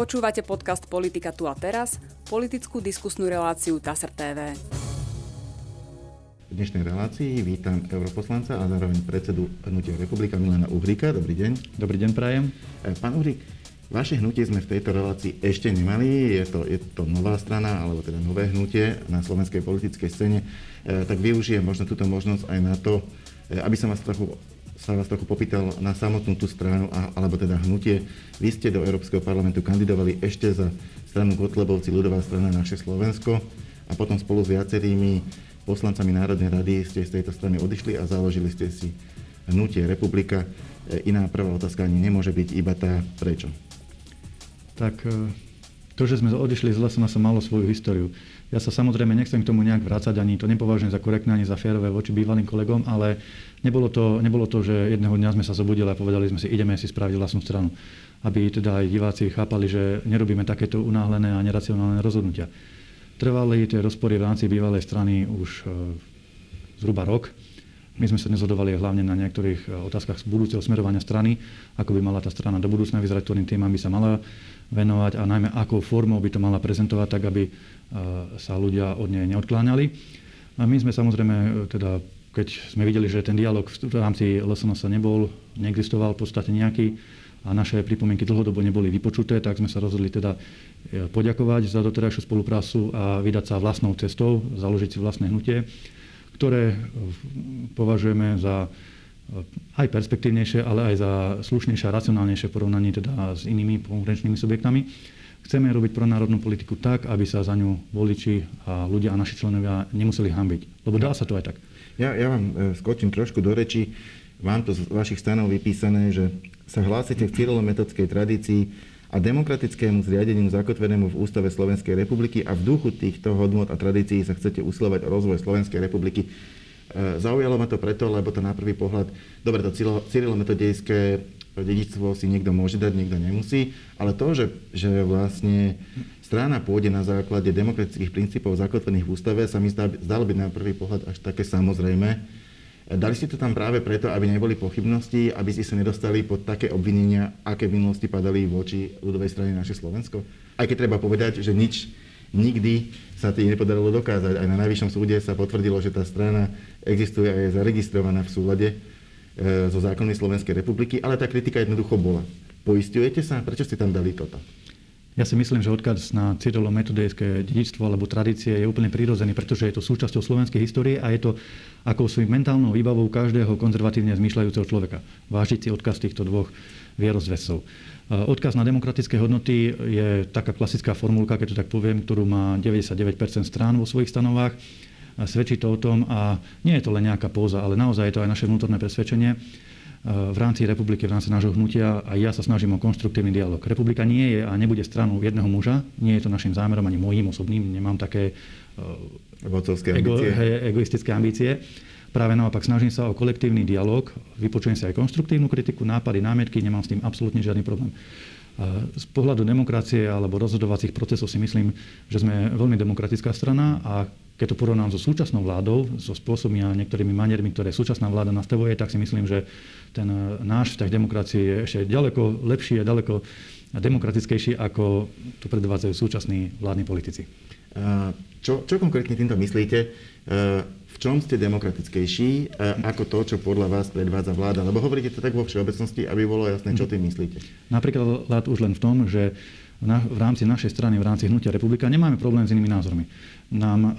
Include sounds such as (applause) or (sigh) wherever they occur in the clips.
Počúvate podcast Politika tu a teraz, politickú diskusnú reláciu TASR TV. V dnešnej relácii vítam europoslanca a zároveň predsedu Hnutia Republika Milana Uhrika. Dobrý deň. Dobrý deň, prajem. E, pán Uhrik, vaše hnutie sme v tejto relácii ešte nemali. Je to, je to nová strana, alebo teda nové hnutie na slovenskej politickej scéne. E, tak využijem možno túto možnosť aj na to, e, aby som vás trochu sa vás trochu popýtal na samotnú tú stranu, alebo teda hnutie. Vy ste do Európskeho parlamentu kandidovali ešte za stranu Kotlebovci, ľudová strana Naše Slovensko a potom spolu s viacerými poslancami Národnej rady ste z tejto strany odišli a založili ste si hnutie Republika. E, iná prvá otázka ani nemôže byť iba tá prečo. Tak e, to, že sme odišli z lesa, sa malo svoju históriu. Ja sa samozrejme nechcem k tomu nejak vrácať, ani to nepovažujem za korektné, ani za férové voči bývalým kolegom, ale nebolo to, nebolo to, že jedného dňa sme sa zobudili a povedali sme si, ideme si spraviť vlastnú stranu. Aby teda aj diváci chápali, že nerobíme takéto unáhlené a neracionálne rozhodnutia. Trvali tie rozpory v rámci bývalej strany už e, zhruba rok. My sme sa nezhodovali hlavne na niektorých e, otázkach z budúceho smerovania strany, ako by mala tá strana do budúcna vyzerať, ktorým témam by sa mala venovať a najmä akou formou by to mala prezentovať, tak aby e, sa ľudia od nej neodkláňali. A my sme samozrejme, teda, keď sme videli, že ten dialog v rámci LSNS nebol, neexistoval v podstate nejaký a naše pripomienky dlhodobo neboli vypočuté, tak sme sa rozhodli teda e, poďakovať za doterajšiu spoluprácu a vydať sa vlastnou cestou, založiť si vlastné hnutie, ktoré považujeme za aj perspektívnejšie, ale aj za slušnejšie a racionálnejšie porovnaní teda s inými konkurenčnými subjektami. Chceme robiť pronárodnú politiku tak, aby sa za ňu voliči a ľudia a naši členovia nemuseli hambiť. Lebo dá sa to aj tak. Ja, ja vám e, skočím trošku do reči. Mám to z vašich stanov vypísané, že sa hlásite k cyrilometodskej tradícii a demokratickému zriadeniu zakotvenému v Ústave Slovenskej republiky a v duchu týchto hodnot a tradícií sa chcete usilovať o rozvoj Slovenskej republiky. E, zaujalo ma to preto, lebo to na prvý pohľad, dobre, to cyrilometodejské dedičstvo si niekto môže dať, niekto nemusí, ale to, že, že vlastne strana pôjde na základe demokratických princípov zakotvených v ústave, sa mi zdalo byť na prvý pohľad až také samozrejme. Dali ste to tam práve preto, aby neboli pochybnosti, aby ste sa nedostali pod také obvinenia, aké v minulosti padali voči ľudovej strane naše Slovensko? Aj keď treba povedať, že nič nikdy sa tým nepodarilo dokázať. Aj na Najvyššom súde sa potvrdilo, že tá strana existuje a je zaregistrovaná v súlade e, so zákonmi Slovenskej republiky, ale tá kritika jednoducho bola. Poistujete sa? Prečo ste tam dali toto? Ja si myslím, že odkaz na cyrilo-metodejské dedičstvo alebo tradície je úplne prirodzený, pretože je to súčasťou slovenskej histórie a je to svojím mentálnou výbavou každého konzervatívne zmýšľajúceho človeka. Vážiť si odkaz týchto dvoch vierozvesov. Odkaz na demokratické hodnoty je taká klasická formulka, keď to tak poviem, ktorú má 99% strán vo svojich stanovách. Svedčí to o tom a nie je to len nejaká póza, ale naozaj je to aj naše vnútorné presvedčenie v rámci republiky, v rámci nášho hnutia a ja sa snažím o konštruktívny dialog. Republika nie je a nebude stranou jedného muža, nie je to našim zámerom ani môjim osobným, nemám také ego, egoistické ambície. Práve naopak snažím sa o kolektívny dialog, vypočujem si aj konstruktívnu kritiku, nápady, námietky, nemám s tým absolútne žiadny problém. Z pohľadu demokracie alebo rozhodovacích procesov si myslím, že sme veľmi demokratická strana a keď to porovnám so súčasnou vládou, so spôsobmi a niektorými maniermi, ktoré súčasná vláda nastavuje, tak si myslím, že ten náš vzťah demokracie je ešte ďaleko lepší a ďaleko demokratickejší, ako tu predvádzajú súčasní vládni politici. Čo, čo konkrétne týmto myslíte? V čom ste demokratickejší ako to, čo podľa vás predvádza vláda? Lebo hovoríte to tak vo všeobecnosti, aby bolo jasné, čo tým myslíte. Napríklad už len v tom, že v rámci našej strany, v rámci Hnutia republika nemáme problém s inými názormi. Nám,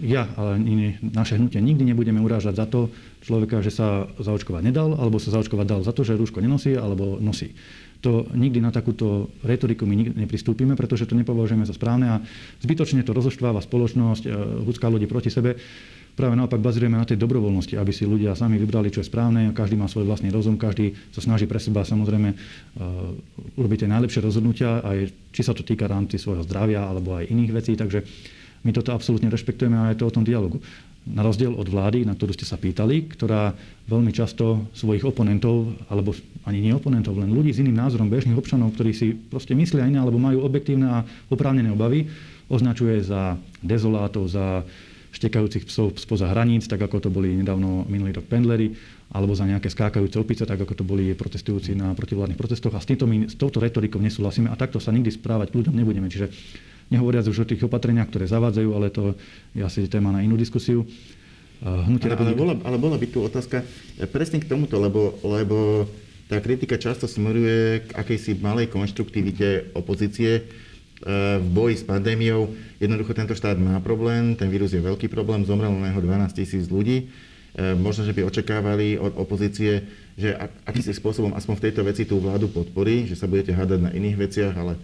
ja, ale naše hnutie nikdy nebudeme urážať za to človeka, že sa zaočkovať nedal, alebo sa zaočkovať dal za to, že rúško nenosí, alebo nosí to nikdy na takúto retoriku my nikdy nepristúpime, pretože to nepovažujeme za správne a zbytočne to rozoštváva spoločnosť, e, ľudská ľudí proti sebe. Práve naopak bazujeme na tej dobrovoľnosti, aby si ľudia sami vybrali, čo je správne. Každý má svoj vlastný rozum, každý sa snaží pre seba samozrejme uh, urobiť tie najlepšie rozhodnutia, aj či sa to týka rámci svojho zdravia alebo aj iných vecí. Takže my toto absolútne rešpektujeme a je to o tom dialogu na rozdiel od vlády, na ktorú ste sa pýtali, ktorá veľmi často svojich oponentov, alebo ani nie oponentov, len ľudí s iným názorom bežných občanov, ktorí si proste myslia iné alebo majú objektívne a oprávnené obavy, označuje za dezolátov, za štekajúcich psov spoza hraníc, tak ako to boli nedávno minulý rok pendlery. alebo za nejaké skákajúce opice, tak ako to boli protestujúci na protivládnych protestoch. A s, týmto my, s touto retorikou nesúhlasíme a takto sa nikdy správať k ľuďom nebudeme. Čiže nehovoriac už o tých opatreniach, ktoré zavádzajú, ale to je asi téma na inú diskusiu. Hnutie ale, ale, bola, ale bola by tu otázka presne k tomuto, lebo, lebo tá kritika často smeruje k akejsi malej konštruktivite opozície, E, v boji s pandémiou. Jednoducho tento štát má problém, ten vírus je veľký problém, zomrelo na neho 12 tisíc ľudí. E, možno, že by očakávali od opozície, že akýsi spôsobom aspoň v tejto veci tú vládu podporí, že sa budete hádať na iných veciach, ale e,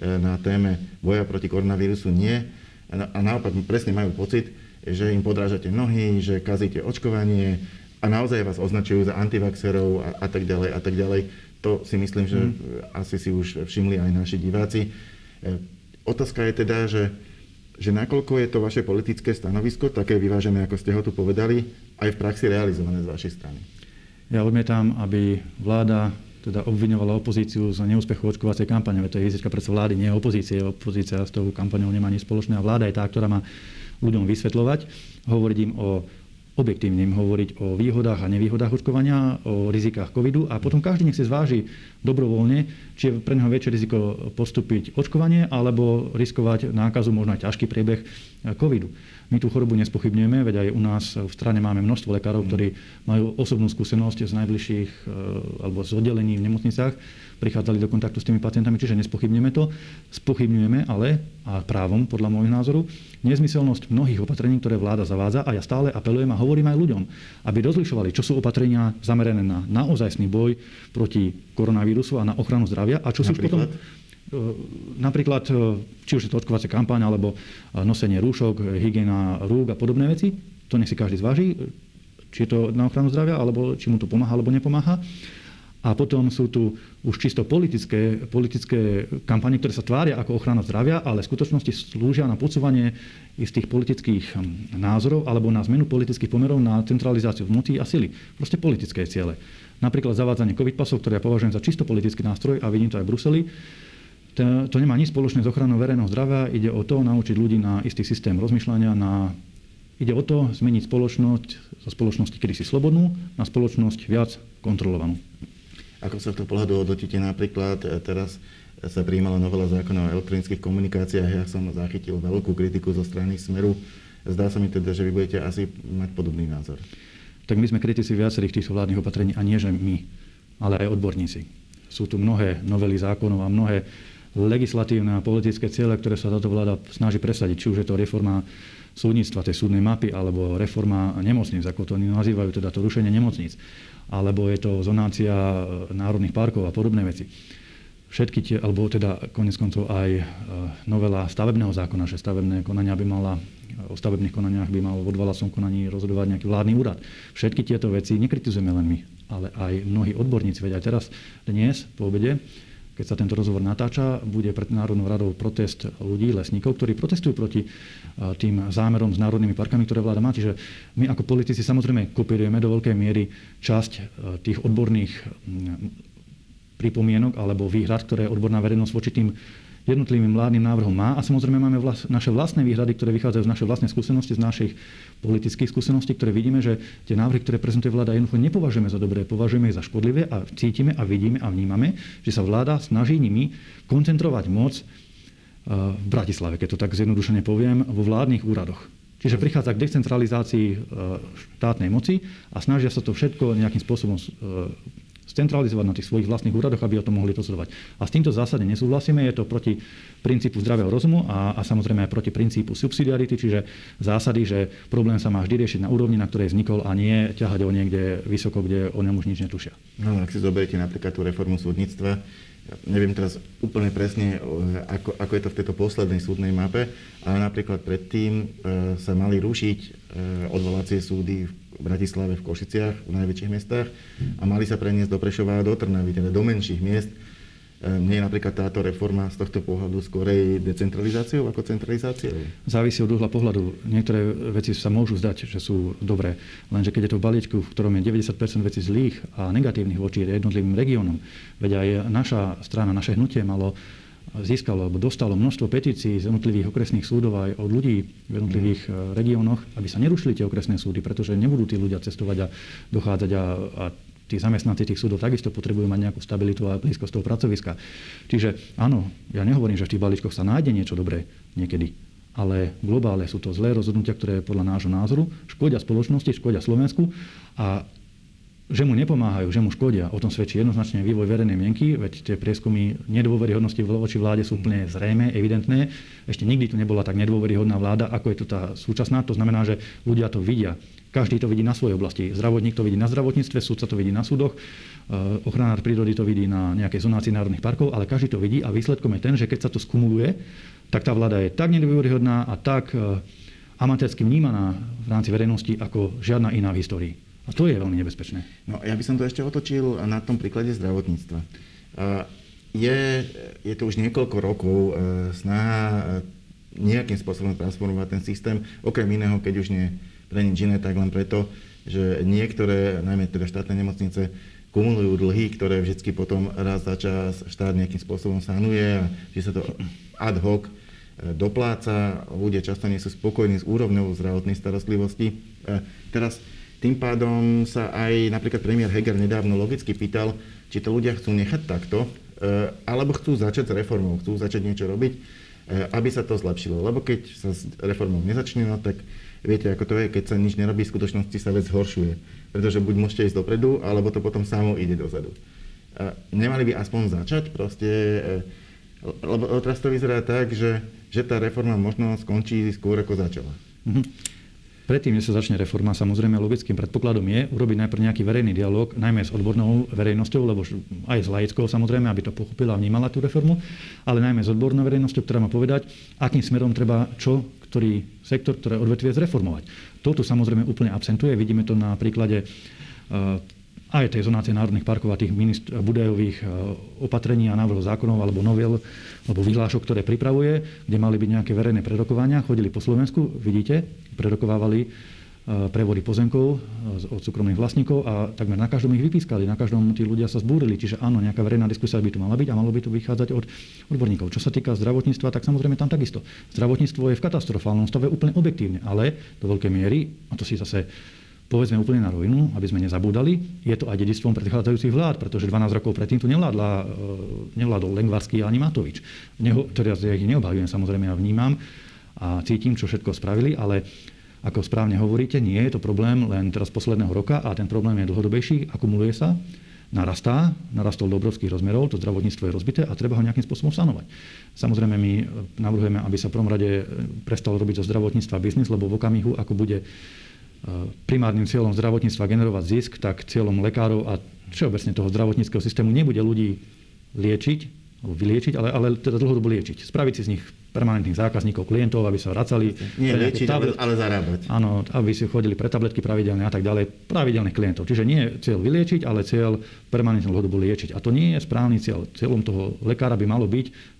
na téme boja proti koronavírusu nie. A naopak presne majú pocit, že im podrážate nohy, že kazíte očkovanie a naozaj vás označujú za antivaxerov a, a tak ďalej a tak ďalej. To si myslím, že mm. asi si už všimli aj naši diváci. E, otázka je teda, že, že nakoľko je to vaše politické stanovisko, také vyvážené, ako ste ho tu povedali, aj v praxi realizované z vašej strany? Ja odmietam, aby vláda teda obviňovala opozíciu za neúspechu očkovacej kampane. To je vizitka predsa vlády, nie opozície. Opozícia s tou kampaňou nemá nič spoločné a vláda je tá, ktorá má ľuďom vysvetľovať, hovoriť im o objektívne im hovoriť o výhodách a nevýhodách očkovania, o rizikách covidu a potom každý nech si zváži dobrovoľne, či je pre neho väčšie riziko postúpiť očkovanie alebo riskovať nákazu, možno aj ťažký priebeh covidu. My tú chorobu nespochybňujeme, veď aj u nás v strane máme množstvo lekárov, ktorí majú osobnú skúsenosť z najbližších e, alebo z oddelení v nemocnicách, prichádzali do kontaktu s tými pacientami, čiže nespochybňujeme to. Spochybňujeme ale, a právom podľa môjho názoru, nezmyselnosť mnohých opatrení, ktoré vláda zavádza a ja stále apelujem a hovorím aj ľuďom, aby rozlišovali, čo sú opatrenia zamerané na naozajstný boj proti koronavírusu a na ochranu zdravia a čo sú potom napríklad, e, či už je to očkovacia kampaň, alebo e, nosenie rúšok, hygiena rúk a podobné veci, to nech si každý zváži, či je to na ochranu zdravia, alebo či mu to pomáha, alebo nepomáha. A potom sú tu už čisto politické, politické kampane, ktoré sa tvária ako ochrana zdravia, ale v skutočnosti slúžia na podsúvanie istých politických hm, názorov alebo na zmenu politických pomerov na centralizáciu moci a sily. Proste politické ciele. Napríklad zavádzanie COVID pasov, ktoré ja považujem za čisto politický nástroj a vidím to aj v Bruseli, to, to nemá nič spoločné s ochranou verejného zdravia. Ide o to naučiť ľudí na istý systém rozmýšľania, na, ide o to zmeniť spoločnosť zo spoločnosti kedysi slobodnú na spoločnosť viac kontrolovanú. Ako sa v tom pohľadu hodnotíte napríklad e, teraz sa prijímala novela zákona o elektronických komunikáciách. Ja som zachytil veľkú kritiku zo strany Smeru. Zdá sa mi teda, že vy budete asi mať podobný názor. Tak my sme kritici viacerých týchto vládnych opatrení a nie, že my, ale aj odborníci. Sú tu mnohé novely zákonov a mnohé legislatívne a politické ciele, ktoré sa táto vláda snaží presadiť. Či už je to reforma súdnictva, tej súdnej mapy, alebo reforma nemocníc, ako to oni nazývajú, teda to rušenie nemocníc, alebo je to zonácia národných parkov a podobné veci. Všetky tie, alebo teda konec koncov aj e, novela stavebného zákona, že stavebné konania by mala, o stavebných konaniach by mal v odvolacom konaní rozhodovať nejaký vládny úrad. Všetky tieto veci nekritizujeme len my, ale aj mnohí odborníci. Veď aj teraz, dnes, po obede, keď sa tento rozhovor natáča, bude pred Národnou radou protest ľudí, lesníkov, ktorí protestujú proti tým zámerom s národnými parkami, ktoré vláda má. Čiže my ako politici samozrejme kopírujeme do veľkej miery časť tých odborných pripomienok alebo výhrad, ktoré odborná verejnosť voči tým jednotlivým vládnym návrhom má. A samozrejme máme vlas, naše vlastné výhrady, ktoré vychádzajú z našej vlastnej skúsenosti, z našich politických skúseností, ktoré vidíme, že tie návrhy, ktoré prezentuje vláda, jednoducho nepovažujeme za dobré, považujeme ich za škodlivé a cítime a vidíme a vnímame, že sa vláda snaží nimi koncentrovať moc eh, v Bratislave, keď to tak zjednodušene poviem, vo vládnych úradoch. Čiže prichádza k decentralizácii eh, štátnej moci a snažia sa to všetko nejakým spôsobom eh, centralizovať na tých svojich vlastných úradoch, aby o tom mohli rozhodovať. A s týmto zásade nesúhlasíme, je to proti princípu zdravého rozumu a, a samozrejme aj proti princípu subsidiarity, čiže zásady, že problém sa má vždy riešiť na úrovni, na ktorej vznikol a nie ťahať ho niekde vysoko, kde o ňom už nič netušia. No, ak si zoberiete napríklad tú reformu súdnictva, neviem teraz úplne presne, ako, ako je to v tejto poslednej súdnej mape, ale napríklad predtým e, sa mali rušiť e, odvolacie súdy v Bratislave, v Košiciach, v najväčších mestách a mali sa preniesť do Prešova a do Trnavy, teda do menších miest. Nie je napríklad táto reforma z tohto pohľadu skorej decentralizáciou ako centralizáciou? Závisí od uhla pohľadu. Niektoré veci sa môžu zdať, že sú dobré, lenže keď je to v balíčku, v ktorom je 90% vecí zlých a negatívnych voči jednotlivým regiónom, veď aj naša strana, naše hnutie malo získalo alebo dostalo množstvo petícií z jednotlivých okresných súdov aj od ľudí v jednotlivých mm. regiónoch, aby sa nerušili tie okresné súdy, pretože nebudú tí ľudia cestovať a dochádzať a, a tí zamestnanci tých súdov takisto potrebujú mať nejakú stabilitu a blízkosť toho pracoviska. Čiže áno, ja nehovorím, že v tých balíčkoch sa nájde niečo dobré niekedy, ale globále sú to zlé rozhodnutia, ktoré podľa nášho názoru škodia spoločnosti, škodia Slovensku a že mu nepomáhajú, že mu škodia. O tom svedčí jednoznačne vývoj verejnej mienky, veď tie prieskumy nedôveryhodnosti voči vláde sú úplne zrejme, evidentné. Ešte nikdy tu nebola tak nedôveryhodná vláda, ako je to tá súčasná. To znamená, že ľudia to vidia. Každý to vidí na svojej oblasti. Zdravotník to vidí na zdravotníctve, súdca to vidí na súdoch, eh, ochranár prírody to vidí na nejakej zonácii národných parkov, ale každý to vidí a výsledkom je ten, že keď sa to skumuluje, tak tá vláda je tak nedôveryhodná a tak eh, amatérsky vnímaná v rámci verejnosti ako žiadna iná v histórii. A to je veľmi nebezpečné. No, ja by som to ešte otočil na tom príklade zdravotníctva. Je, je to už niekoľko rokov snaha nejakým spôsobom transformovať ten systém, okrem iného, keď už nie pre nič iné, tak len preto, že niektoré, najmä teda štátne nemocnice, kumulujú dlhy, ktoré vždy potom raz za čas štát nejakým spôsobom sanuje a že sa to ad hoc e, dopláca. Ľudia často nie sú spokojní s úrovňou zdravotnej starostlivosti. Teraz tým pádom sa aj napríklad premiér Heger nedávno logicky pýtal, či to ľudia chcú nechať takto, eh, alebo chcú začať s reformou, chcú začať niečo robiť, aby sa to zlepšilo. Lebo keď sa s reformou nezačne, no tak viete, ako to je, keď sa nič nerobí, v skutočnosti sa vec zhoršuje. Pretože buď môžete ísť dopredu, alebo to potom samo ide dozadu. Nemali by aspoň začať proste, eh, lebo teraz to vyzerá tak, že, že tá reforma možno skončí skôr ako začala. Mm-hmm. Predtým, než sa začne reforma, samozrejme logickým predpokladom je urobiť najprv nejaký verejný dialog, najmä s odbornou verejnosťou, lebo aj s laickou samozrejme, aby to pochopila a vnímala tú reformu, ale najmä s odbornou verejnosťou, ktorá má povedať, akým smerom treba čo, ktorý sektor, ktoré odvetvie zreformovať. Toto samozrejme úplne absentuje. Vidíme to na príklade uh, aj tej zonácie národných parkov a tých ministr- budajových e, opatrení a návrhov zákonov alebo novel alebo vyhlášok, ktoré pripravuje, kde mali byť nejaké verejné prerokovania, chodili po Slovensku, vidíte, prerokovávali prevody pozemkov e, od súkromných vlastníkov a takmer na každom ich vypískali, na každom tí ľudia sa zbúrili. Čiže áno, nejaká verejná diskusia by tu mala byť a malo by to vychádzať od odborníkov. Čo sa týka zdravotníctva, tak samozrejme tam takisto. Zdravotníctvo je v katastrofálnom stave úplne objektívne, ale do veľkej miery, a to si zase povedzme úplne na rovinu, aby sme nezabúdali, je to aj dedictvom predchádzajúcich vlád, pretože 12 rokov predtým tu nevládla, e, nevládol Lengvarský ani Matovič. Neho, teraz ja ich neobhajujem, samozrejme ja vnímam a cítim, čo všetko spravili, ale ako správne hovoríte, nie je to problém len teraz posledného roka a ten problém je dlhodobejší, akumuluje sa, narastá, narastol do obrovských rozmerov, to zdravotníctvo je rozbité a treba ho nejakým spôsobom sanovať. Samozrejme, my navrhujeme, aby sa v prvom rade prestalo robiť zo zdravotníctva biznis, lebo v okamihu, ako bude primárnym cieľom zdravotníctva generovať zisk, tak cieľom lekárov a všeobecne toho zdravotníckého systému nebude ľudí liečiť, vyliečiť, ale, ale teda dlhodobo liečiť. Spraviť si z nich permanentných zákazníkov, klientov, aby sa vracali. Nie liečiť, tablet, ale zarábať. Áno, aby si chodili pre tabletky pravidelne a tak ďalej. Pravidelných klientov. Čiže nie je cieľ vyliečiť, ale cieľ permanentne dlhodobo liečiť. A to nie je správny cieľ. Cieľom toho lekára by malo byť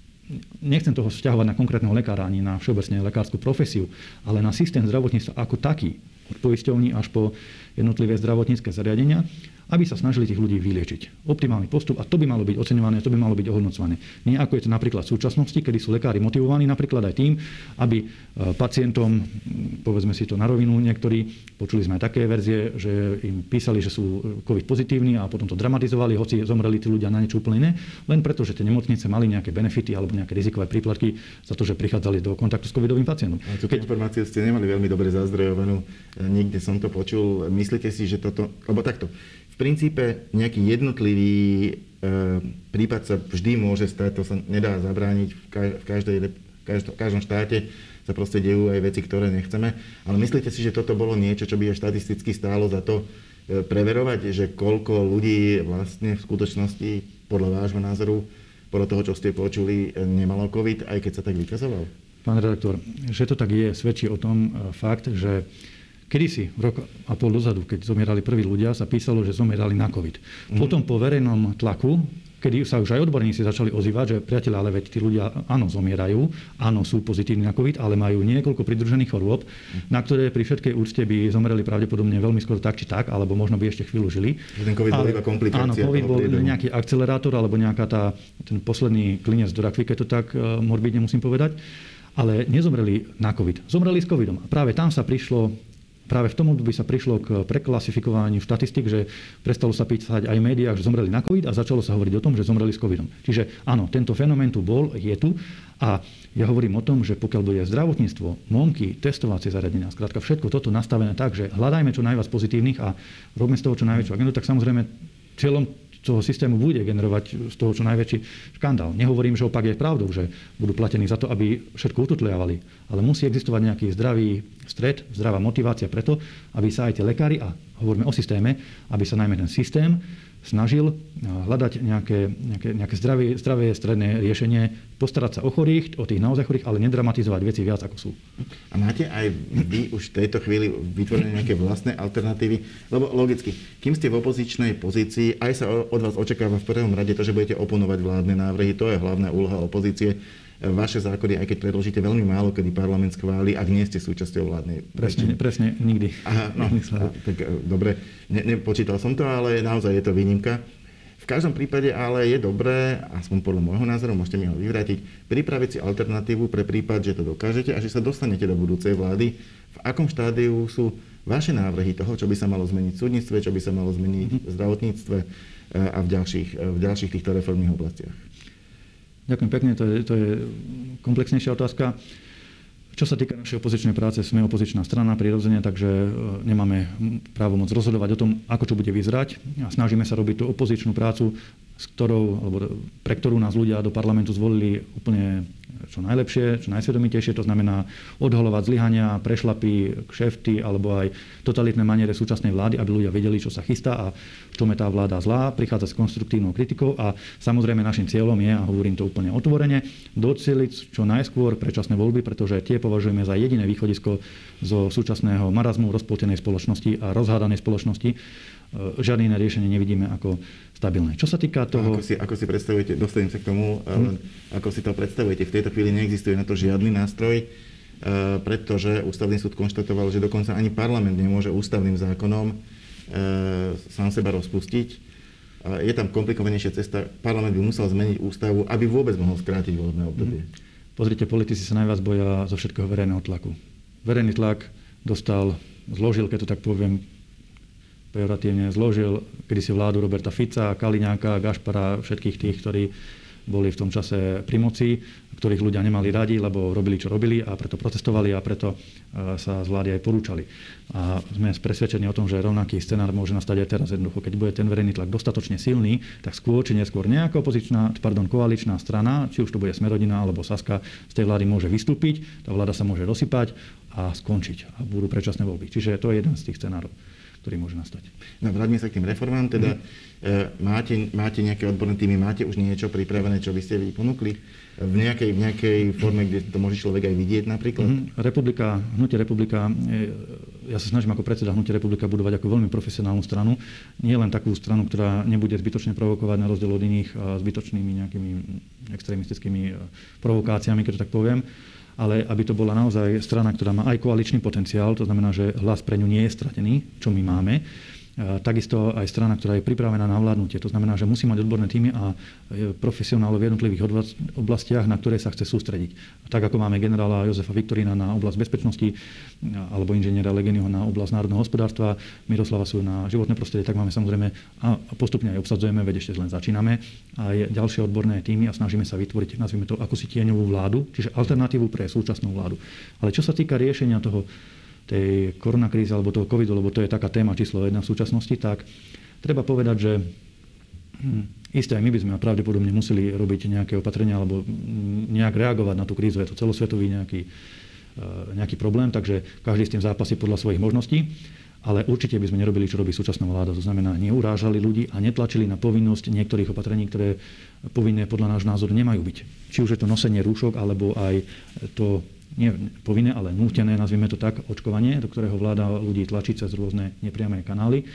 nechcem toho vzťahovať na konkrétneho lekára ani na všeobecne lekárskú profesiu, ale na systém zdravotníctva ako taký od poisťovní až po jednotlivé zdravotnícke zariadenia aby sa snažili tých ľudí vyliečiť. Optimálny postup a to by malo byť oceňované, to by malo byť ohodnocované. Nie ako je to napríklad v súčasnosti, kedy sú lekári motivovaní napríklad aj tým, aby e, pacientom, povedzme si to na rovinu niektorí, počuli sme aj také verzie, že im písali, že sú COVID pozitívni a potom to dramatizovali, hoci zomreli tí ľudia na niečo úplne iné, len preto, že tie nemocnice mali nejaké benefity alebo nejaké rizikové príplatky za to, že prichádzali do kontaktu s covidovým pacientom. A Keď... informáciu ste nemali veľmi dobre zazdrojovanú, niekde som to počul. Myslíte si, že toto, lebo takto, v princípe nejaký jednotlivý e, prípad sa vždy môže stať, to sa nedá zabrániť v, každej, v každom štáte sa proste dejú aj veci, ktoré nechceme. Ale myslíte si, že toto bolo niečo, čo by aj štatisticky stálo za to e, preverovať, že koľko ľudí vlastne v skutočnosti, podľa vášho názoru, podľa toho, čo ste počuli, nemalo COVID, aj keď sa tak vykazoval? Pán redaktor, že to tak je, svedčí o tom e, fakt, že Kedysi, v rok a pol dozadu, keď zomierali prví ľudia, sa písalo, že zomierali na COVID. Mm. Potom po verejnom tlaku kedy sa už aj odborníci začali ozývať, že priateľe, ale veď tí ľudia áno, zomierajú, áno, sú pozitívni na COVID, ale majú niekoľko pridružených chorôb, na ktoré pri všetkej úcte by zomreli pravdepodobne veľmi skoro tak či tak, alebo možno by ešte chvíľu žili. Ten COVID ale, bol iba komplikácia. Áno, COVID bol priedomu. nejaký akcelerátor alebo nejaká tá, ten posledný klinec do rakvy, keď to tak uh, morbidne musím povedať. Ale nezomreli na COVID. Zomreli s COVIDom. A práve tam sa prišlo práve v tom období sa prišlo k preklasifikovaniu štatistik, že prestalo sa písať aj v médiách, že zomreli na COVID a začalo sa hovoriť o tom, že zomreli s COVIDom. Čiže áno, tento fenomén tu bol, je tu a ja hovorím o tom, že pokiaľ bude zdravotníctvo, momky, testovacie zariadenia, skrátka všetko toto nastavené tak, že hľadajme čo najviac pozitívnych a robíme z toho čo najväčšiu agendu, tak samozrejme cieľom toho systému bude generovať z toho čo najväčší škandál. Nehovorím, že opak je pravdou, že budú platení za to, aby všetko ututliavali, ale musí existovať nejaký zdravý stred, zdravá motivácia preto, aby sa aj tie lekári, a hovoríme o systéme, aby sa najmä ten systém snažil hľadať nejaké, nejaké, nejaké zdravé, zdravé stredné riešenie, postarať sa o chorých, o tých naozaj chorých, ale nedramatizovať veci viac ako sú. A máte aj vy už v tejto chvíli vytvorené nejaké vlastné alternatívy? Lebo logicky, kým ste v opozičnej pozícii, aj sa od vás očakáva v prvom rade to, že budete oponovať vládne návrhy, to je hlavná úloha opozície vaše zákony, aj keď predložíte veľmi málo, kedy parlament schváli, ak nie ste súčasťou vládnej. Presne, presne nikdy. Aha, no, tak e, dobre, ne, nepočítal som to, ale naozaj je to výnimka. V každom prípade ale je dobré, aspoň podľa môjho názoru, môžete mi ho vyvrátiť, pripraviť si alternatívu pre prípad, že to dokážete a že sa dostanete do budúcej vlády. V akom štádiu sú vaše návrhy toho, čo by sa malo zmeniť v súdnictve, čo by sa malo zmeniť v zdravotníctve e, a v ďalších, e, v ďalších týchto reformných oblastiach? Ďakujem pekne, to je, to je komplexnejšia otázka. Čo sa týka našej opozičnej práce, sme opozičná strana prirodzene, takže e, nemáme právo moc rozhodovať o tom, ako čo bude vyzerať. A snažíme sa robiť tú opozičnú prácu, s ktorou, alebo pre ktorú nás ľudia do parlamentu zvolili úplne čo najlepšie, čo najsvedomitejšie, to znamená odholovať zlyhania, prešlapy, kšefty alebo aj totalitné maniere súčasnej vlády, aby ľudia vedeli, čo sa chystá a v čom je tá vláda zlá, prichádza s konstruktívnou kritikou a samozrejme našim cieľom je, a hovorím to úplne otvorene, doceliť čo najskôr predčasné voľby, pretože tie považujeme za jediné východisko zo súčasného marazmu rozpoltenej spoločnosti a rozhádanej spoločnosti žiadne iné riešenie nevidíme ako stabilné. Čo sa týka toho... Ako si, ako si predstavujete, dostanem sa k tomu, hmm. ako si to predstavujete, v tejto chvíli neexistuje na to žiadny nástroj, e, pretože ústavný súd konštatoval, že dokonca ani parlament nemôže ústavným zákonom sám seba rozpustiť. Je tam komplikovanejšia cesta. Parlament by musel zmeniť ústavu, aby vôbec mohol skrátiť volebné obdobie. Hmm. Pozrite, politici sa najviac boja zo všetkého verejného tlaku. Verejný tlak dostal, zložil, keď to tak poviem, pejoratívne zložil kedysi vládu Roberta Fica, Kaliňáka, Gašpara, všetkých tých, ktorí boli v tom čase pri moci, ktorých ľudia nemali radi, lebo robili, čo robili a preto protestovali a preto e, sa z vlády aj porúčali. A sme presvedčení o tom, že rovnaký scenár môže nastať aj teraz jednoducho. Keď bude ten verejný tlak dostatočne silný, tak skôr či neskôr nejaká opozičná, pardon, koaličná strana, či už to bude Smerodina alebo Saska, z tej vlády môže vystúpiť, tá vláda sa môže rozsypať a skončiť a budú predčasné voľby. Čiže to je jeden z tých scenárov ktorý môže nastať. No, vráťme sa k tým reformám. Teda, mm. máte, máte nejaké odborné týmy, máte už niečo pripravené, čo by ste vy ponúkli? V nejakej, v nejakej forme, kde to môže človek aj vidieť napríklad? Mm. Republika, Hnutie Republika, ja sa snažím ako predseda Hnutie Republika budovať ako veľmi profesionálnu stranu. Nie len takú stranu, ktorá nebude zbytočne provokovať na rozdiel od iných zbytočnými nejakými extrémistickými provokáciami, keď to tak poviem ale aby to bola naozaj strana, ktorá má aj koaličný potenciál, to znamená, že hlas pre ňu nie je stratený, čo my máme takisto aj strana, ktorá je pripravená na vládnutie. To znamená, že musí mať odborné týmy a e, profesionálov v jednotlivých oblastiach, na ktoré sa chce sústrediť. Tak ako máme generála Jozefa Viktorína na oblasť bezpečnosti alebo inžiniera Legeniho na oblasť národného hospodárstva, Miroslava sú na životné prostredie, tak máme samozrejme a postupne aj obsadzujeme, veď ešte len začíname, aj ďalšie odborné týmy a snažíme sa vytvoriť, nazvime to, ako si tieňovú vládu, čiže alternatívu pre súčasnú vládu. Ale čo sa týka riešenia toho tej koronakrízy alebo toho covidu, lebo to je taká téma číslo jedna v súčasnosti, tak treba povedať, že hm, isté aj my by sme pravdepodobne museli robiť nejaké opatrenia alebo nejak reagovať na tú krízu. Je to celosvetový nejaký, eh, nejaký problém, takže každý s tým zápasí podľa svojich možností. Ale určite by sme nerobili, čo robí súčasná vláda. To znamená, neurážali ľudí a netlačili na povinnosť niektorých opatrení, ktoré povinné podľa nášho názoru nemajú byť. Či už je to nosenie rúšok, alebo aj to nie povinné, ale nútené, nazvime to tak, očkovanie, do ktorého vláda ľudí tlačí cez rôzne nepriame kanály.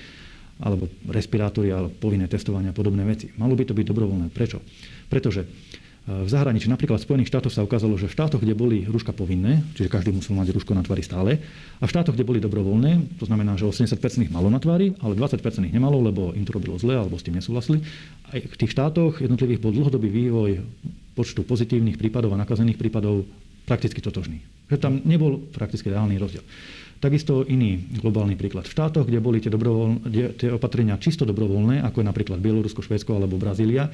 alebo respirátory, alebo povinné testovania a podobné veci. Malo by to byť dobrovoľné. Prečo? Pretože v zahraničí, napríklad v Spojených štátoch sa ukázalo, že v štátoch, kde boli rúška povinné, čiže každý musel mať rúško na tvári stále, a v štátoch, kde boli dobrovoľné, to znamená, že 80% ich malo na tvári, ale 20% ich nemalo, lebo im to robilo zle alebo s tým nesúhlasili. Aj v tých štátoch jednotlivých bol dlhodobý vývoj počtu pozitívnych prípadov a nakazených prípadov prakticky totožný. Že tam nebol prakticky reálny rozdiel. Takisto iný globálny príklad. V štátoch, kde boli tie, tie opatrenia čisto dobrovoľné, ako je napríklad Bielorusko, Švédsko alebo Brazília,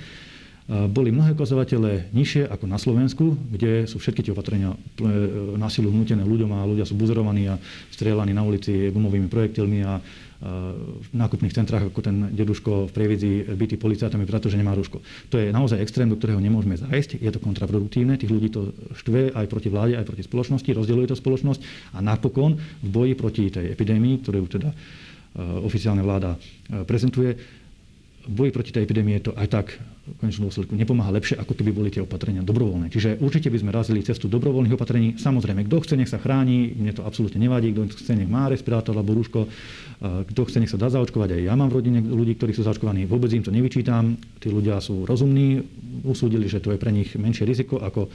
boli mnohé ukazovatele nižšie ako na Slovensku, kde sú všetky tie opatrenia e, násilu vnútené ľuďom a ľudia sú buzerovaní a strieľaní na ulici gumovými projektilmi a v nákupných centrách ako ten deduško v Prievidzi bytý policajtami, pretože nemá rúško. To je naozaj extrém, do ktorého nemôžeme zájsť. Je to kontraproduktívne, tých ľudí to štve aj proti vláde, aj proti spoločnosti, rozdeľuje to spoločnosť a napokon v boji proti tej epidémii, ktorú teda e, oficiálna vláda e, prezentuje, v boji proti tej epidémii je to aj tak v konečnom dôsledku nepomáha lepšie, ako keby boli tie opatrenia dobrovoľné. Čiže určite by sme razili cestu dobrovoľných opatrení. Samozrejme, kto chce, nech sa chráni, mne to absolútne nevadí, kto chce, nech má respirátor alebo rúško, kto chce, nech sa dá zaočkovať. Aj ja mám v rodine ľudí, ktorí sú zaočkovaní, vôbec im to nevyčítam. Tí ľudia sú rozumní, usúdili, že to je pre nich menšie riziko ako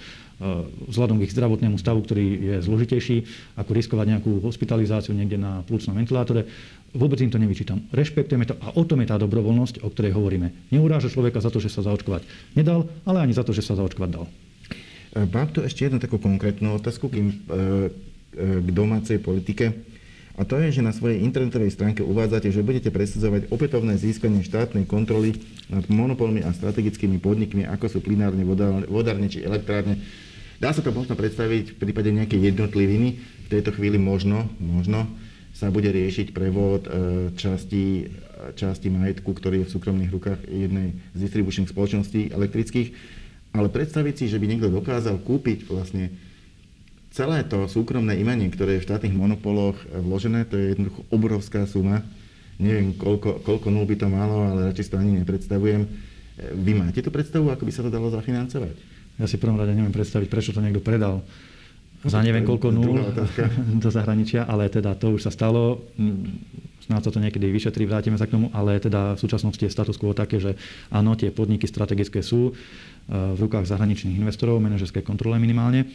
vzhľadom k ich zdravotnému stavu, ktorý je zložitejší, ako riskovať nejakú hospitalizáciu niekde na plúcnom ventilátore. Vôbec im to nevyčítam. Rešpektujeme to a o tom je tá dobrovoľnosť, o ktorej hovoríme. Neuráža človeka za to, že sa zaočkovať nedal, ale ani za to, že sa zaočkovať dal. E, mám tu ešte jednu takú konkrétnu otázku kým, e, e, k domácej politike. A to je, že na svojej internetovej stránke uvádzate, že budete presadzovať opätovné získanie štátnej kontroly nad monopolmi a strategickými podnikmi, ako sú plinárne, vodárne či elektrárne. Dá sa to možno predstaviť v prípade nejakej jednotliviny. V tejto chvíli možno, možno sa bude riešiť prevod e, časti, časti majetku, ktorý je v súkromných rukách jednej z distribučných spoločností elektrických. Ale predstaviť si, že by niekto dokázal kúpiť vlastne celé to súkromné imanie, ktoré je v štátnych monopoloch vložené, to je jednoducho obrovská suma. Neviem, koľko, koľko nul by to malo, ale radšej to ani nepredstavujem. E, vy máte tú predstavu, ako by sa to dalo zafinancovať? Ja si prvom rade neviem predstaviť, prečo to niekto predal za neviem koľko nul (laughs) do zahraničia, ale teda to už sa stalo. Snáď sa to niekedy vyšetrí, vrátime sa k tomu, ale teda v súčasnosti je status quo také, že áno, tie podniky strategické sú e, v rukách zahraničných investorov, manažerskej kontrole minimálne.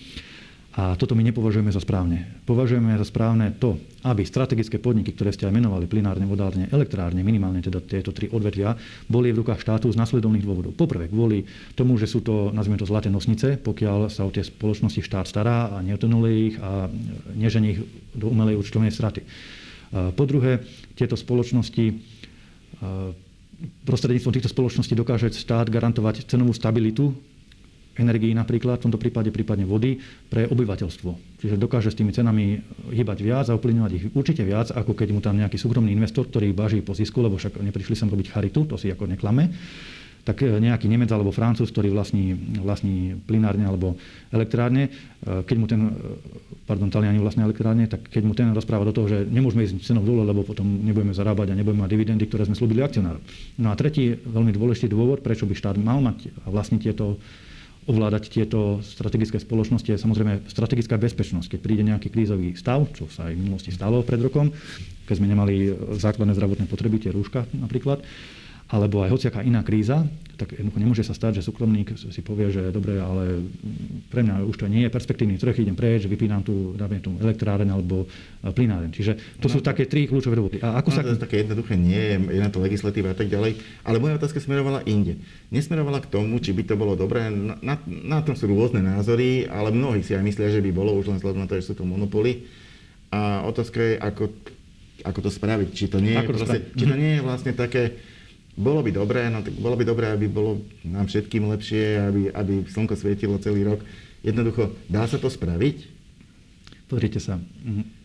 A toto my nepovažujeme za správne. Považujeme za správne to, aby strategické podniky, ktoré ste aj menovali, plinárne, vodárne, elektrárne, minimálne teda tieto tri odvetvia, boli v rukách štátu z nasledovných dôvodov. Poprvé, kvôli tomu, že sú to, nazvime to, zlaté nosnice, pokiaľ sa o tie spoločnosti štát stará a neutonuluje ich a nežení ich do umelej účtovnej straty. Po druhé, tieto spoločnosti prostredníctvom týchto spoločností dokáže štát garantovať cenovú stabilitu energií napríklad, v tomto prípade prípadne vody, pre obyvateľstvo. Čiže dokáže s tými cenami hýbať viac a ovplyvňovať ich určite viac, ako keď mu tam nejaký súkromný investor, ktorý baží po zisku, lebo však neprišli sem robiť charitu, to si ako neklame tak e, nejaký Nemec alebo Francúz, ktorý vlastní, vlastní plinárne alebo elektrárne, e, keď mu ten, e, pardon, Taliani vlastne elektrárne, tak keď mu ten rozpráva do toho, že nemôžeme ísť cenou dole, lebo potom nebudeme zarábať a nebudeme mať dividendy, ktoré sme slúbili akcionárom. No a tretí veľmi dôležitý dôvod, prečo by štát mal mať a vlastniť tieto ovládať tieto strategické spoločnosti je samozrejme strategická bezpečnosť. Keď príde nejaký krízový stav, čo sa aj v minulosti stalo pred rokom, keď sme nemali základné zdravotné potreby, tie rúška napríklad, alebo aj hociaká iná kríza, tak jednoducho nemôže sa stať, že súkromník si povie, že dobre, ale pre mňa už to nie je perspektívny trh, idem preč, vypínam tu, dáme tu elektráren alebo e, plynáren. Čiže to no, sú také tri kľúčové dôvody. A ako no, sa... To je také jednoduché nie je, je na to legislatíva a tak ďalej, ale moja otázka smerovala inde. Nesmerovala k tomu, či by to bolo dobré, na, na, na tom sú rôzne názory, ale mnohí si aj myslia, že by bolo už len vzhľadom na to, že sú to monopoly. A otázka je, ako, ako to spraviť. Či to nie, je, proste, či to nie je vlastne také, bolo by dobré, no tak bolo by dobré, aby bolo nám všetkým lepšie, aby, aby slnko svietilo celý rok. Jednoducho, dá sa to spraviť? Pozrite sa. Mhm.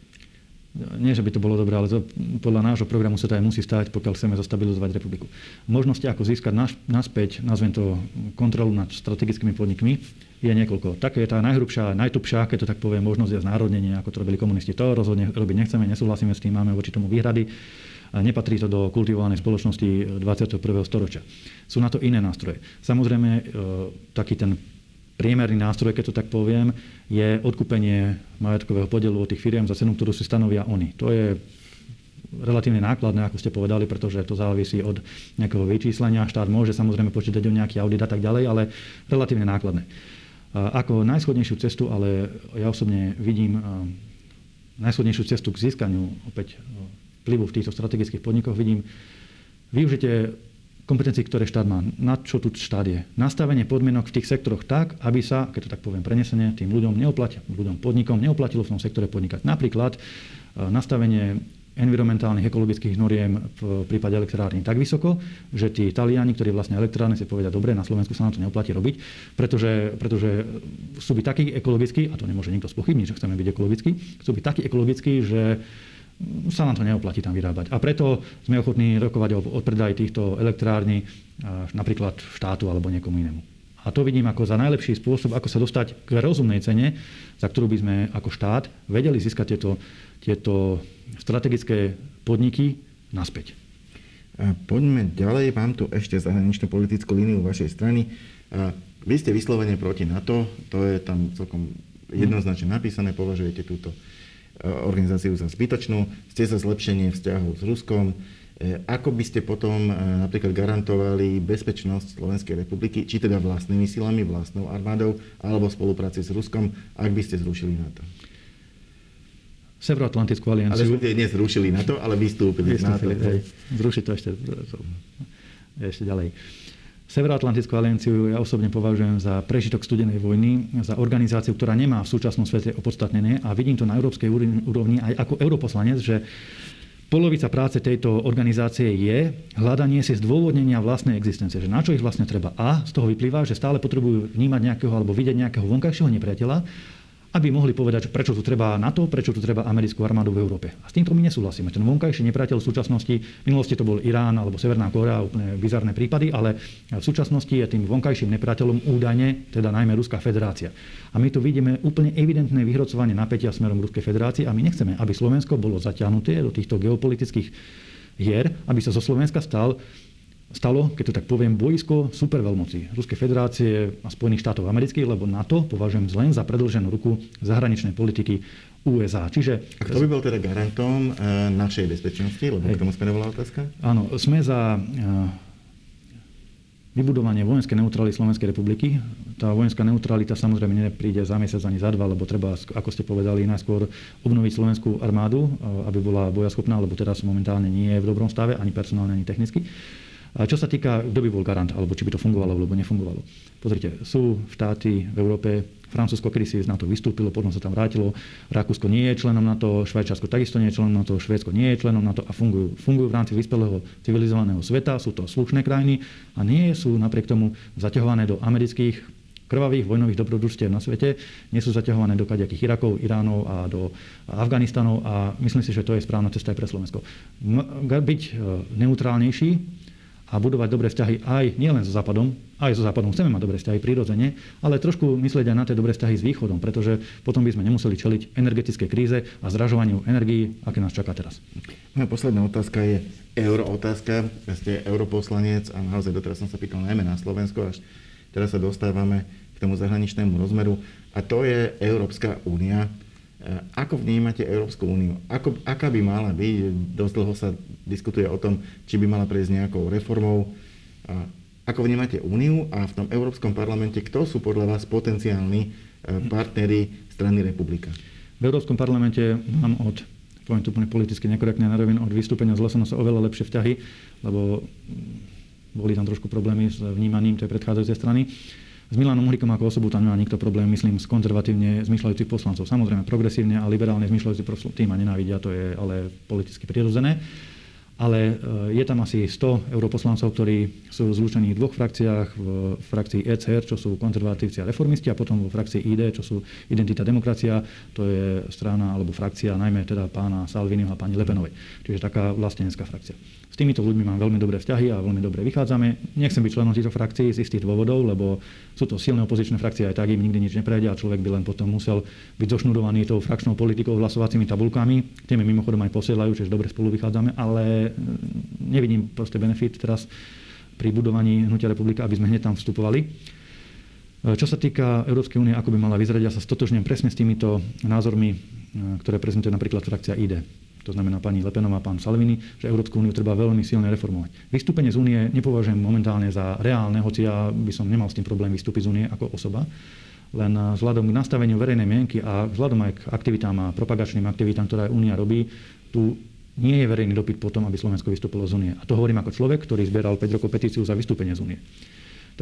Nie, že by to bolo dobré, ale to, podľa nášho programu sa to aj musí stať, pokiaľ chceme zastabilizovať republiku. Možnosti, ako získať naš, naspäť, nazvem to, kontrolu nad strategickými podnikmi, je niekoľko. Také je tá najhrubšia, najtupšia, keď to tak poviem, možnosť je znárodnenie, ako to robili komunisti. To rozhodne robiť nechceme, nesúhlasíme s tým, máme voči tomu výhrady nepatrí to do kultivovanej spoločnosti 21. storočia. Sú na to iné nástroje. Samozrejme, e, taký ten priemerný nástroj, keď to tak poviem, je odkúpenie majetkového podielu od tých firiem za cenu, ktorú si stanovia oni. To je relatívne nákladné, ako ste povedali, pretože to závisí od nejakého vyčíslenia. Štát môže samozrejme počítať o nejaký audit a tak ďalej, ale relatívne nákladné. Ako najschodnejšiu cestu, ale ja osobne vidím najschodnejšiu cestu k získaniu opäť vplyvu v týchto strategických podnikoch, vidím využitie kompetencií, ktoré štát má. Na čo tu štát je? Nastavenie podmienok v tých sektoroch tak, aby sa, keď to tak poviem prenesene, tým ľuďom neoplatilo, ľuďom podnikom neoplatilo v tom sektore podnikať. Napríklad e, nastavenie environmentálnych ekologických noriem v prípade elektrárny tak vysoko, že tí Taliani, ktorí vlastne elektrárne si povedia, dobre, na Slovensku sa nám to neoplatí robiť, pretože, pretože chcú byť takí ekologickí, a to nemôže nikto spochybniť, že chceme byť ekologickí, chcú byť takí ekologickí, že sa nám to neoplatí tam vyrábať. A preto sme ochotní rokovať o odpredaj týchto elektrární napríklad štátu alebo niekomu inému. A to vidím ako za najlepší spôsob, ako sa dostať k rozumnej cene, za ktorú by sme ako štát vedeli získať tieto, tieto strategické podniky naspäť. A poďme ďalej. Mám tu ešte zahraničnú politickú líniu vašej strany. A vy ste vyslovene proti NATO, to je tam celkom jednoznačne napísané, považujete túto organizáciu za zbytočnú, ste za zlepšenie vzťahov s Ruskom. Eh, ako by ste potom eh, napríklad garantovali bezpečnosť Slovenskej republiky, či teda vlastnými silami, vlastnou armádou, alebo spolupráci s Ruskom, ak by ste zrušili NATO? Severoatlantickú alianciu. Ale ste dnes zrušili NATO, ale vystúpili, vystúpili z NATO. Hej, zrušiť to ešte, ešte ďalej. Severoatlantickú alianciu ja osobne považujem za prežitok studenej vojny, za organizáciu, ktorá nemá v súčasnom svete opodstatnenie a vidím to na európskej úrovni aj ako europoslanec, že polovica práce tejto organizácie je hľadanie si zdôvodnenia vlastnej existencie, že na čo ich vlastne treba. A z toho vyplýva, že stále potrebujú vnímať nejakého alebo vidieť nejakého vonkajšieho nepriateľa, aby mohli povedať, prečo tu treba NATO, prečo tu treba americkú armádu v Európe. A s týmto my nesúhlasíme. Ten vonkajší nepriateľ v súčasnosti, v minulosti to bol Irán alebo Severná Korea, úplne bizarné prípady, ale v súčasnosti je tým vonkajším nepriateľom údajne, teda najmä Ruská federácia. A my tu vidíme úplne evidentné vyhrocovanie napätia smerom Ruskej federácie a my nechceme, aby Slovensko bolo zaťahnuté do týchto geopolitických hier, aby sa zo Slovenska stal stalo, keď to tak poviem, boisko superveľmocí Ruskej federácie a Spojených štátov amerických, lebo NATO považujem len za predlženú ruku zahraničnej politiky USA. Čiže... A kto by bol teda garantom e, našej bezpečnosti? Lebo Hej. k tomu smerovala otázka. Áno, sme za e, vybudovanie vojenskej neutrality Slovenskej republiky. Tá vojenská neutralita samozrejme nepríde za mesiac ani za dva, lebo treba, ako ste povedali, najskôr obnoviť slovenskú armádu, e, aby bola bojaschopná, lebo teraz momentálne nie je v dobrom stave, ani personálne, ani technicky. A čo sa týka, kto by bol garant, alebo či by to fungovalo, alebo nefungovalo. Pozrite, sú štáty v Európe, Francúzsko kedy si z NATO vystúpilo, potom sa tam vrátilo, Rakúsko nie je členom NATO, Švajčiarsko takisto nie je členom NATO, Švédsko nie je členom NATO a fungujú, fungujú v rámci vyspelého civilizovaného sveta, sú to slušné krajiny a nie sú napriek tomu zaťahované do amerických krvavých vojnových dobrodružstiev na svete, nie sú zaťahované do kadejakých Irakov, Iránov a do Afganistanov a myslím si, že to je správna cesta aj pre Slovensko. Byť e, neutrálnejší, a budovať dobré vzťahy aj nielen so Západom, aj so Západom chceme mať dobré vzťahy prirodzene, ale trošku myslieť aj na tie dobré vzťahy s Východom, pretože potom by sme nemuseli čeliť energetickej kríze a zražovaniu energií, aké nás čaká teraz. Moja posledná otázka je eurootázka. Ste europoslanec a naozaj doteraz som sa pýtal najmä na Slovensko, až teraz sa dostávame k tomu zahraničnému rozmeru a to je Európska únia. Ako vnímate Európsku úniu? Ako, aká by mala byť? Dosť dlho sa diskutuje o tom, či by mala prejsť nejakou reformou. Ako vnímate úniu a v tom Európskom parlamente, kto sú podľa vás potenciálni eh, partnery strany republika? V Európskom parlamente mám od poviem to úplne politicky nekorektne na rovinu, od vystúpenia z sa oveľa lepšie vzťahy, lebo boli tam trošku problémy s vnímaním tej predchádzajúcej strany. S Milanom Uhlikom ako osobu tam nemá nikto problém, myslím, s konzervatívne zmyšľajúcich poslancov. Samozrejme, progresívne a liberálne zmyšľajúci tým ma nenávidia, to je ale politicky prirodzené ale e, je tam asi 100 europoslancov, ktorí sú zlúčení v dvoch frakciách, v frakcii ECR, čo sú konzervatívci a reformisti, a potom vo frakcii ID, čo sú Identita demokracia, to je strana alebo frakcia najmä teda pána Salviniho a pani Lepenovej. Čiže taká vlastenecká frakcia. S týmito ľuďmi mám veľmi dobré vzťahy a veľmi dobre vychádzame. Nechcem byť členom týchto frakcií z istých dôvodov, lebo sú to silné opozičné frakcie, aj tak im nikdy nič neprejde a človek by len potom musel byť zošnudovaný tou frakčnou politikou, hlasovacími tabulkami. Tie mi mimochodom aj posielajú, čiže dobre spolu vychádzame, ale mm, nevidím proste benefit teraz pri budovaní Hnutia republika, aby sme hneď tam vstupovali. Čo sa týka Európskej únie, ako by mala vyzerať, ja sa stotožňujem presne s týmito názormi, ktoré prezentuje napríklad frakcia ID. To znamená pani Lepenová, pán Salvini, že Európsku úniu treba veľmi silne reformovať. Vystúpenie z únie nepovažujem momentálne za reálne, hoci ja by som nemal s tým problém vystúpiť z únie ako osoba. Len vzhľadom k nastaveniu verejnej mienky a vzhľadom aj k aktivitám a propagačným aktivitám, ktoré Únia robí, tu nie je verejný dopyt po tom, aby Slovensko vystúpilo z únie. A to hovorím ako človek, ktorý zbieral 5 rokov petíciu za vystúpenie z únie.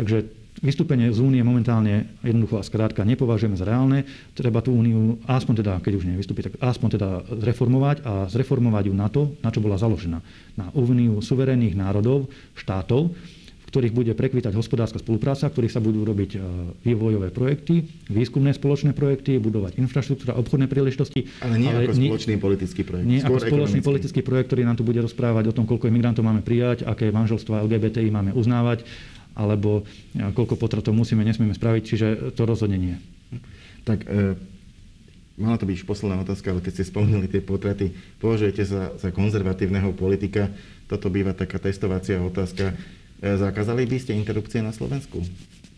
Takže vystúpenie z únie momentálne jednoducho a skrátka nepovažujeme za reálne. Treba tú úniu aspoň teda, keď už nevystúpi, tak aspoň teda zreformovať a zreformovať ju na to, na čo bola založená. Na úniu suverénnych národov, štátov, v ktorých bude prekvítať hospodárska spolupráca, v ktorých sa budú robiť e, vývojové projekty, výskumné spoločné projekty, budovať infraštruktúra, obchodné príležitosti. Ale nie ale ako nie, spoločný politický projekt. Nie ako spoločný politický projekt, ktorý nám tu bude rozprávať o tom, koľko imigrantov máme prijať, aké manželstva LGBTI máme uznávať alebo e, koľko potratov musíme, nesmieme spraviť, čiže to rozhodne nie. Tak e, mala to byť už posledná otázka, ale keď ste spomínali tie potraty, považujete sa za konzervatívneho politika, toto býva taká testovacia otázka. E, zakázali by ste interrupcie na Slovensku?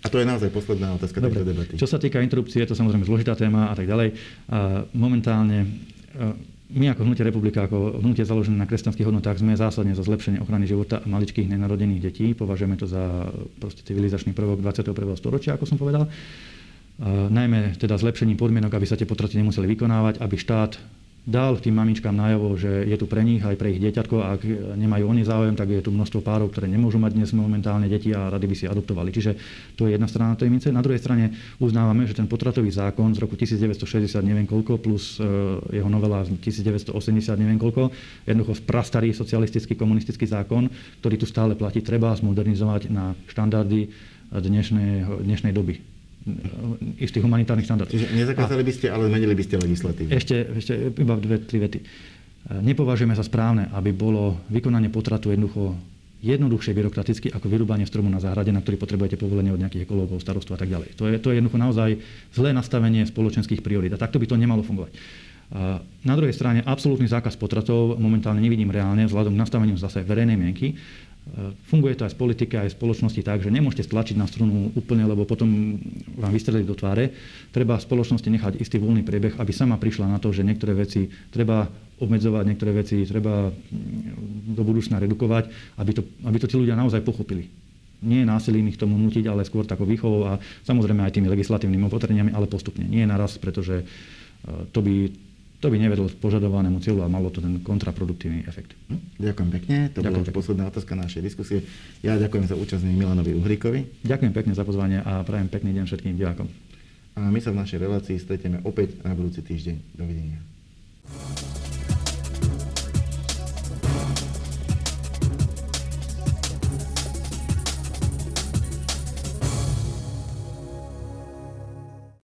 A to je naozaj posledná otázka Dobre. tejto debaty. Čo sa týka interrupcie, je to samozrejme zložitá téma a tak ďalej. A momentálne e, my ako Hnutie republika, ako hnutie založené na kresťanských hodnotách, sme zásadne za zlepšenie ochrany života maličkých nenarodených detí. Považujeme to za proste civilizačný prvok 21. storočia, ako som povedal. najmä teda zlepšením podmienok, aby sa tie potraty nemuseli vykonávať, aby štát dal tým mamičkám najavo, že je tu pre nich aj pre ich dieťatko a ak nemajú oni záujem, tak je tu množstvo párov, ktoré nemôžu mať dnes momentálne deti a rady by si adoptovali. Čiže to je jedna strana tej mince. Na druhej strane uznávame, že ten potratový zákon z roku 1960 neviem koľko plus e, jeho novela z 1980 neviem koľko, jednoducho prastarý socialistický komunistický zákon, ktorý tu stále platí, treba zmodernizovať na štandardy dnešnej, dnešnej doby istých humanitárnych štandardov. Čiže nezakázali by ste, ale zmenili by ste legislatívu. Ešte, ešte iba dve, tri vety. Nepovažujeme za správne, aby bolo vykonanie potratu jednoducho jednoduchšie byrokraticky ako vyrúbanie stromu na záhrade, na ktorý potrebujete povolenie od nejakých ekológov, starostov a tak ďalej. To je, to je jednoducho naozaj zlé nastavenie spoločenských priorít a takto by to nemalo fungovať. Na druhej strane absolútny zákaz potratov momentálne nevidím reálne vzhľadom k nastaveniu zase verejnej mienky E, funguje to aj z politiky, aj v spoločnosti tak, že nemôžete stlačiť na strunu úplne, lebo potom vám vystreliť do tváre. Treba v spoločnosti nechať istý voľný priebeh, aby sama prišla na to, že niektoré veci treba obmedzovať, niektoré veci treba mm, do budúcna redukovať, aby to, aby to tí ľudia naozaj pochopili. Nie násilím ich tomu nutiť, ale skôr takou výchovou a samozrejme aj tými legislatívnymi opatreniami, ale postupne. Nie naraz, pretože e, to by to by nevedlo k požadovanému cieľu a malo to ten kontraproduktívny efekt. Hm? Ďakujem pekne. To ďakujem bola už posledná otázka našej diskusie. Ja ďakujem za účasť Milanovi Uhríkovi. Ďakujem pekne za pozvanie a prajem pekný deň všetkým divákom. A my sa v našej relácii stretieme opäť na budúci týždeň. Dovidenia.